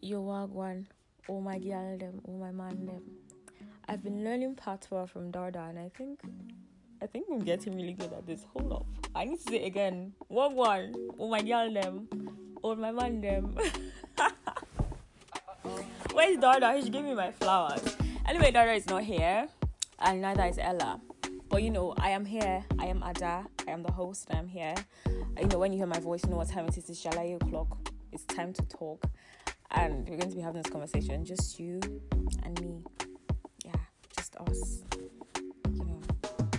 Yo wagwan, oh my mm. girl them, oh my man them. I've been learning patois from Darda and I think I think I'm getting really good at this. Hold up. I need to say it again. Wagwan, oh my girl them, oh my man them. Where's Darda? He should give me my flowers. Anyway, Darda is not here, and neither is Ella. But you know, I am here. I am Ada. I am the host. I am here. You know, when you hear my voice, you know what time it is. It's Shalai o'clock. It's time to talk, and we're going to be having this conversation. Just you and me. Yeah, just us. You know,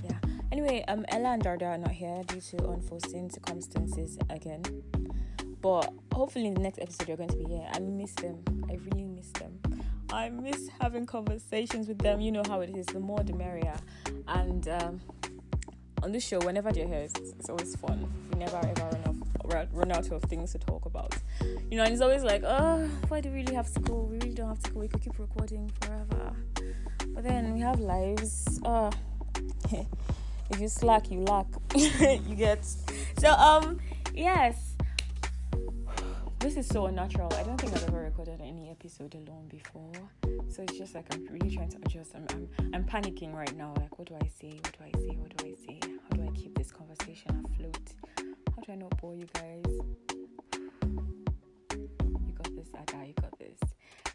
yeah. Anyway, um, Ella and Darda are not here due to unforeseen circumstances again. But hopefully, in the next episode, you're going to be here. I miss them. I really miss them. I miss having conversations with them. You know how it is. The more, the merrier. And um, on this show, whenever they're here, it's, it's always fun. We never ever run off run, out of things to talk about. You know, and it's always like, oh, why do we really have school? We really don't have school. We could keep recording forever. But then we have lives. Oh, if you slack, you lack. you get. So um, yes this is so unnatural. I don't think I've ever recorded any episode alone before. So it's just like I'm really trying to adjust. I'm, I'm, I'm panicking right now. Like, what do I say? What do I say? What do I say? How do I keep this conversation afloat? How do not bore you guys? You got this, Ada. You got this.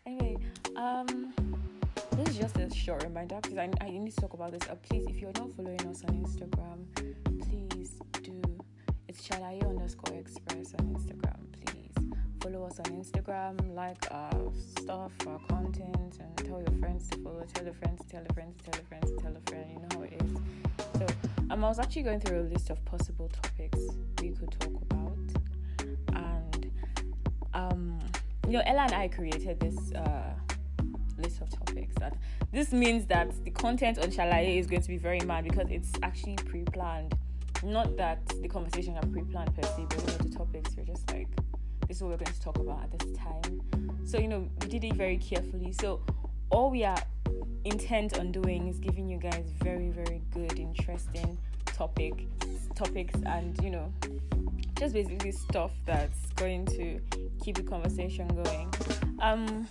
Anyway, um, this is just a short reminder because I, I need to talk about this. Uh, please, if you're not following us on Instagram, please do. It's Shalaye underscore express on Instagram Please follow us on Instagram, like our stuff, our content, and tell your friends to follow. Tell your friends, tell your friends, tell your friends, tell I was actually going through a list of possible topics we could talk about, and um, you know, Ella and I created this. Uh, list of topics that this means that the content on Shalaye is going to be very mad because it's actually pre-planned not that the conversation are pre-planned per se but you know the topics you're just like this is what we're going to talk about at this time. So, you know, we did it very carefully. So, all we are intent on doing is giving you guys very, very good, interesting topic topics and you know just basically stuff that's going to keep the conversation going. Um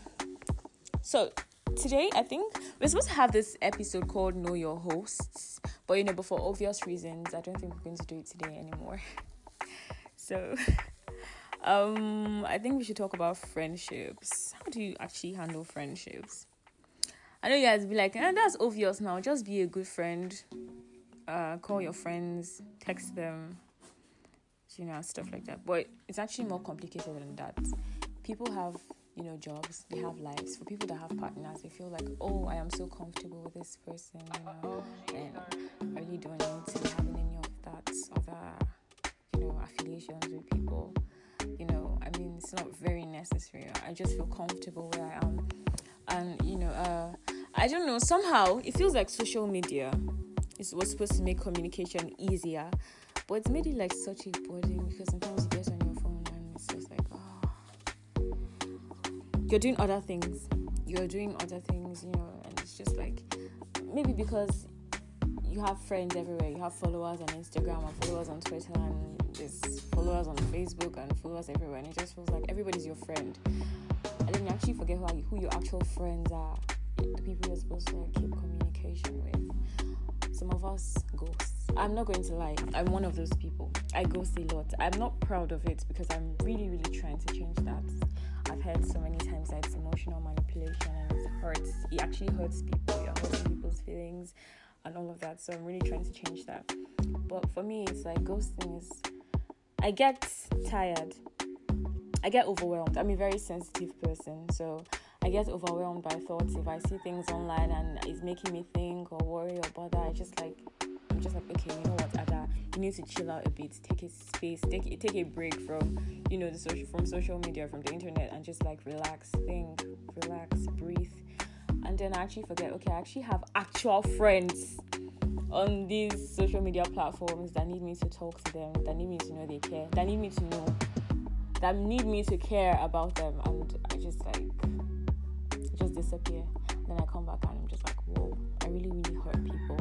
so today I think we're supposed to have this episode called Know Your Hosts, but you know, but for obvious reasons, I don't think we're going to do it today anymore. So um, I think we should talk about friendships. How do you actually handle friendships? I know you guys be like, eh, that's obvious now. Just be a good friend. Uh, call your friends, text them, you know, stuff like that. But it's actually more complicated than that. People have, you know, jobs, they have lives. For people that have partners, they feel like, oh, I am so comfortable with this person, you know, and I really don't need to be having any of that other, you know, affiliations with people you know i mean it's not very necessary i just feel comfortable where i am and you know uh i don't know somehow it feels like social media is was supposed to make communication easier but it's made it like such a burden because sometimes you get on your phone and it's just like oh you're doing other things you're doing other things you know and it's just like maybe because you have friends everywhere you have followers on instagram and followers on twitter and there's followers on Facebook and followers everywhere, and it just feels like everybody's your friend. And then you actually forget who, you, who your actual friends are, the people you're supposed to like, keep communication with. Some of us ghosts. I'm not going to lie, I'm one of those people. I ghost a lot. I'm not proud of it because I'm really, really trying to change that. I've heard so many times that it's emotional manipulation and it hurts. It actually hurts people. You're hurting people's feelings and all of that. So I'm really trying to change that. But for me, it's like ghosting is I get tired. I get overwhelmed. I'm a very sensitive person, so I get overwhelmed by thoughts. If I see things online and it's making me think or worry or bother, I just like I'm just like, okay, you know what, Ada, you need to chill out a bit, take a space, take take a break from you know the social from social media, from the internet, and just like relax, think, relax, breathe, and then I actually forget. Okay, I actually have actual friends on these social media platforms that need me to talk to them, that need me to know they care, that need me to know, that need me to care about them, and I just like just disappear. Then I come back and I'm just like, whoa, I really, really hurt people.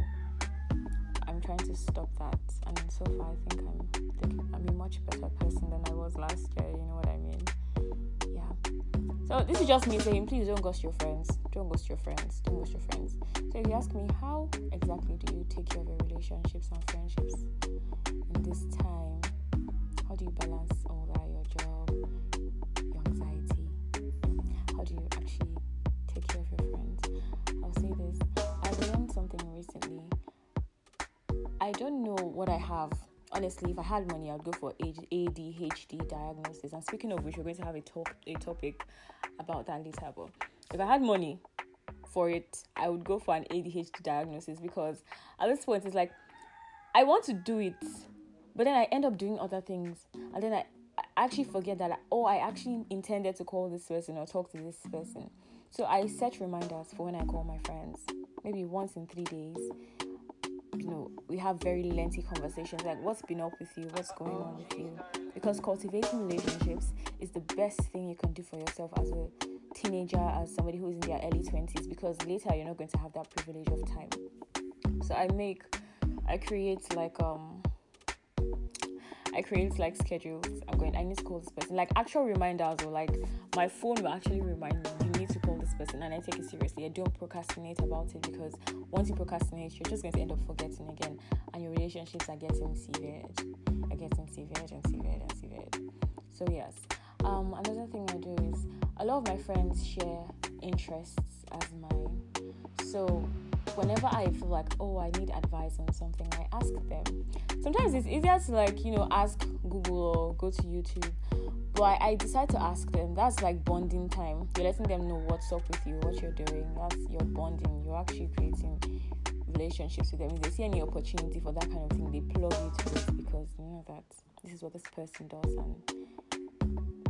I'm trying to stop that, and so far I think I'm I'm a much better person than I was last year. You know what I mean? Yeah. So this is just me saying, please don't ghost your friends. Don't ghost your friends. Don't ghost your friends. So if you ask me, how exactly do you take care of your relationships and friendships in this time? How do you balance don't know what I have honestly, if I had money, I'd go for a ADHD diagnosis. And speaking of which, we're going to have a talk a topic about that later. But if I had money for it, I would go for an ADHD diagnosis because at this point, it's like I want to do it, but then I end up doing other things, and then I, I actually forget that oh, I actually intended to call this person or talk to this person. So I set reminders for when I call my friends, maybe once in three days you know we have very lengthy conversations like what's been up with you what's going on with you because cultivating relationships is the best thing you can do for yourself as a teenager as somebody who is in their early 20s because later you're not going to have that privilege of time so i make i create like um I create like schedules. I'm going, I need to call this person. Like actual reminders or like my phone will actually remind me, need to call this person. And I take it seriously. I don't procrastinate about it because once you procrastinate, you're just going to end up forgetting again. And your relationships are getting severed, are getting severed and severed and severed. So, yes. Um, another thing I do is a lot of my friends share interests as mine. So, whenever I feel like, oh, I need advice on something, I ask them. Sometimes it's easier to like, you know, ask Google or go to YouTube. But I, I decide to ask them. That's like bonding time. You're letting them know what's up with you, what you're doing. That's your bonding. You're actually creating relationships with them. If they see any opportunity for that kind of thing, they plug you to it because you know that this is what this person does and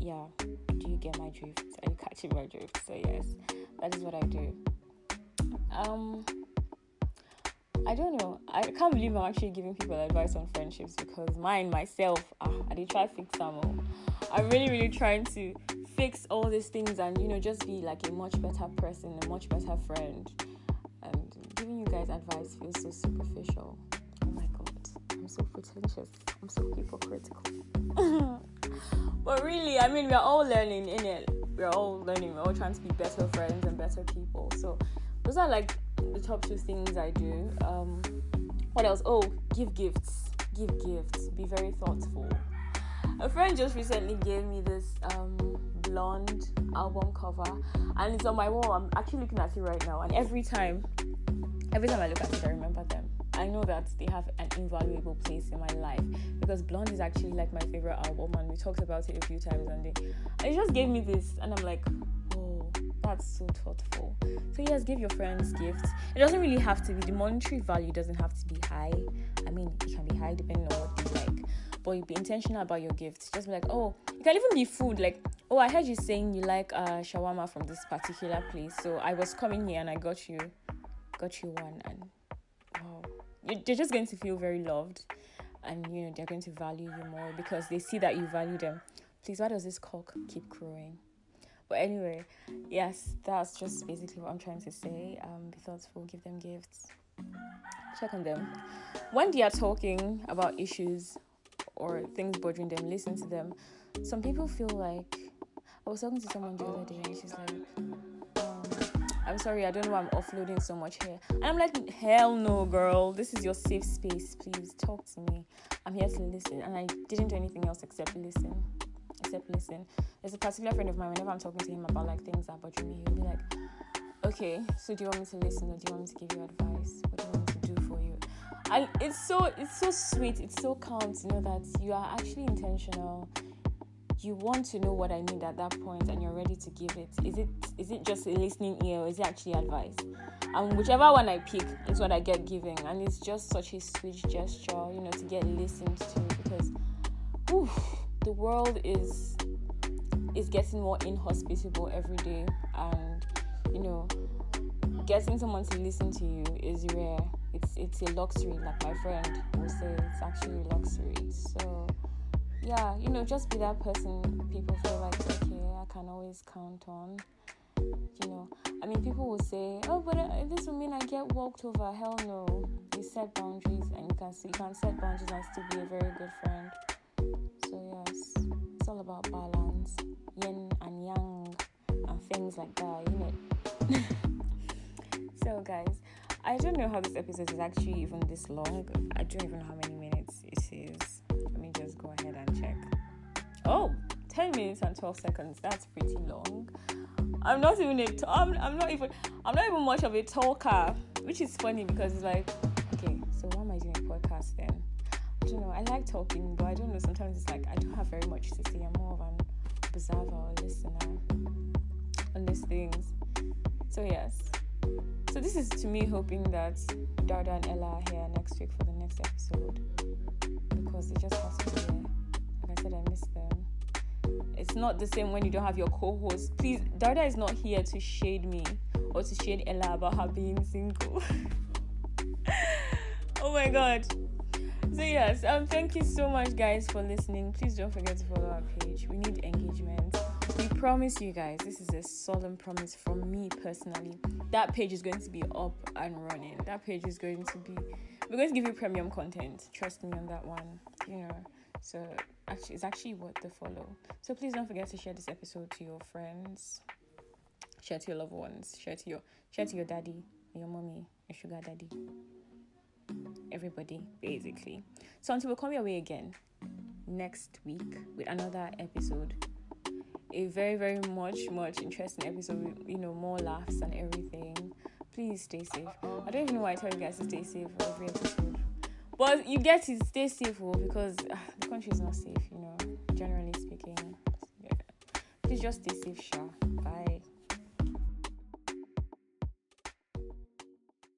yeah, do you get my drift? Are you catching my drift? So yes, that is what I do. Um I don't know. I can't believe I'm actually giving people advice on friendships because mine, myself, ah, I did try to fix some. I'm really, really trying to fix all these things and you know just be like a much better person, a much better friend. And giving you guys advice feels so superficial. Oh my god, I'm so pretentious. I'm so hypocritical. but really, I mean, we're all learning in it. We're all learning. We're all trying to be better friends and better people. So those are like the top two things I do. Um, what else? Oh, give gifts. Give gifts. Be very thoughtful. A friend just recently gave me this um, blonde album cover, and it's on my wall. I'm actually looking at it right now, and every time, every time I look at it, I remember them. I know that they have an invaluable place in my life because Blonde is actually like my favorite album, and we talked about it a few times. And they, and just gave me this, and I'm like, Oh, that's so thoughtful. So yes, give your friends gifts. It doesn't really have to be the monetary value doesn't have to be high. I mean, it can be high depending on what you be intentional about your gifts. Just be like, oh, it can even be food. Like, oh, I heard you saying you like uh, shawarma from this particular place. So I was coming here and I got you, got you one, and wow, you're just going to feel very loved, and you know they're going to value you more because they see that you value them. Please, why does this cock keep crowing? But anyway, yes, that's just basically what I'm trying to say. Um, be thoughtful, give them gifts, check on them. When they are talking about issues or things bothering them, listen to them. Some people feel like I was talking to someone the other day and she's like, um, I'm sorry, I don't know why I'm offloading so much here. And I'm like, hell no, girl. This is your safe space. Please talk to me. I'm here to listen. And I didn't do anything else except listen except listen. There's a particular friend of mine, whenever I'm talking to him about like things that bother me, he'll be like, Okay, so do you want me to listen or do you want me to give you advice? And it's so it's so sweet, it's so calm to know that you are actually intentional. You want to know what I need at that point and you're ready to give it. Is it is it just a listening ear or is it actually advice? And whichever one I pick is what I get given. And it's just such a sweet gesture, you know, to get listened to because oof, the world is is getting more inhospitable every day and you know getting someone to listen to you is rare it's it's a luxury like my friend will say it's actually a luxury. So yeah you know just be that person people feel like okay i can always count on you know. I mean people will say oh but uh, this will mean i get walked over. Hell no. You set boundaries and you can you can set boundaries and still be a very good friend. So yes, it's all about balance, yin and yang, and things like that, you know. so, guys, I don't know how this episode is actually even this long. I don't even know how many minutes it is. Let me just go ahead and check. Oh, 10 minutes and 12 seconds. That's pretty long. I'm not even a t- I'm, I'm not even I'm not even much of a talker, which is funny because it's like, okay, so why am I doing a podcast then? I don't know. I like talking, but I don't know. Sometimes it's like I don't have very much to say. I'm more of an observer or listener on these things. So yes. So this is to me hoping that Dada and Ella are here next week for the next episode because they just have to be there. Like I said, I miss them. It's not the same when you don't have your co-host. Please, Dada is not here to shade me or to shade Ella about her being single. oh my god. So yes, um, thank you so much, guys, for listening. Please don't forget to follow our page. We need engagement. We promise you guys, this is a solemn promise from me personally. That page is going to be up and running. That page is going to be. We're going to give you premium content. Trust me on that one. You know. So actually, it's actually worth the follow. So please don't forget to share this episode to your friends. Share to your loved ones. Share to your share to your daddy, your mommy, your sugar daddy everybody basically. So until we come your way again next week with another episode, a very very much much interesting episode. You know more laughs and everything. Please stay safe. I don't even know why I tell you guys to stay safe for every episode, but you get to stay safe oh, because uh, the country is not safe. You know, generally speaking. Yeah. Please just stay safe, sure.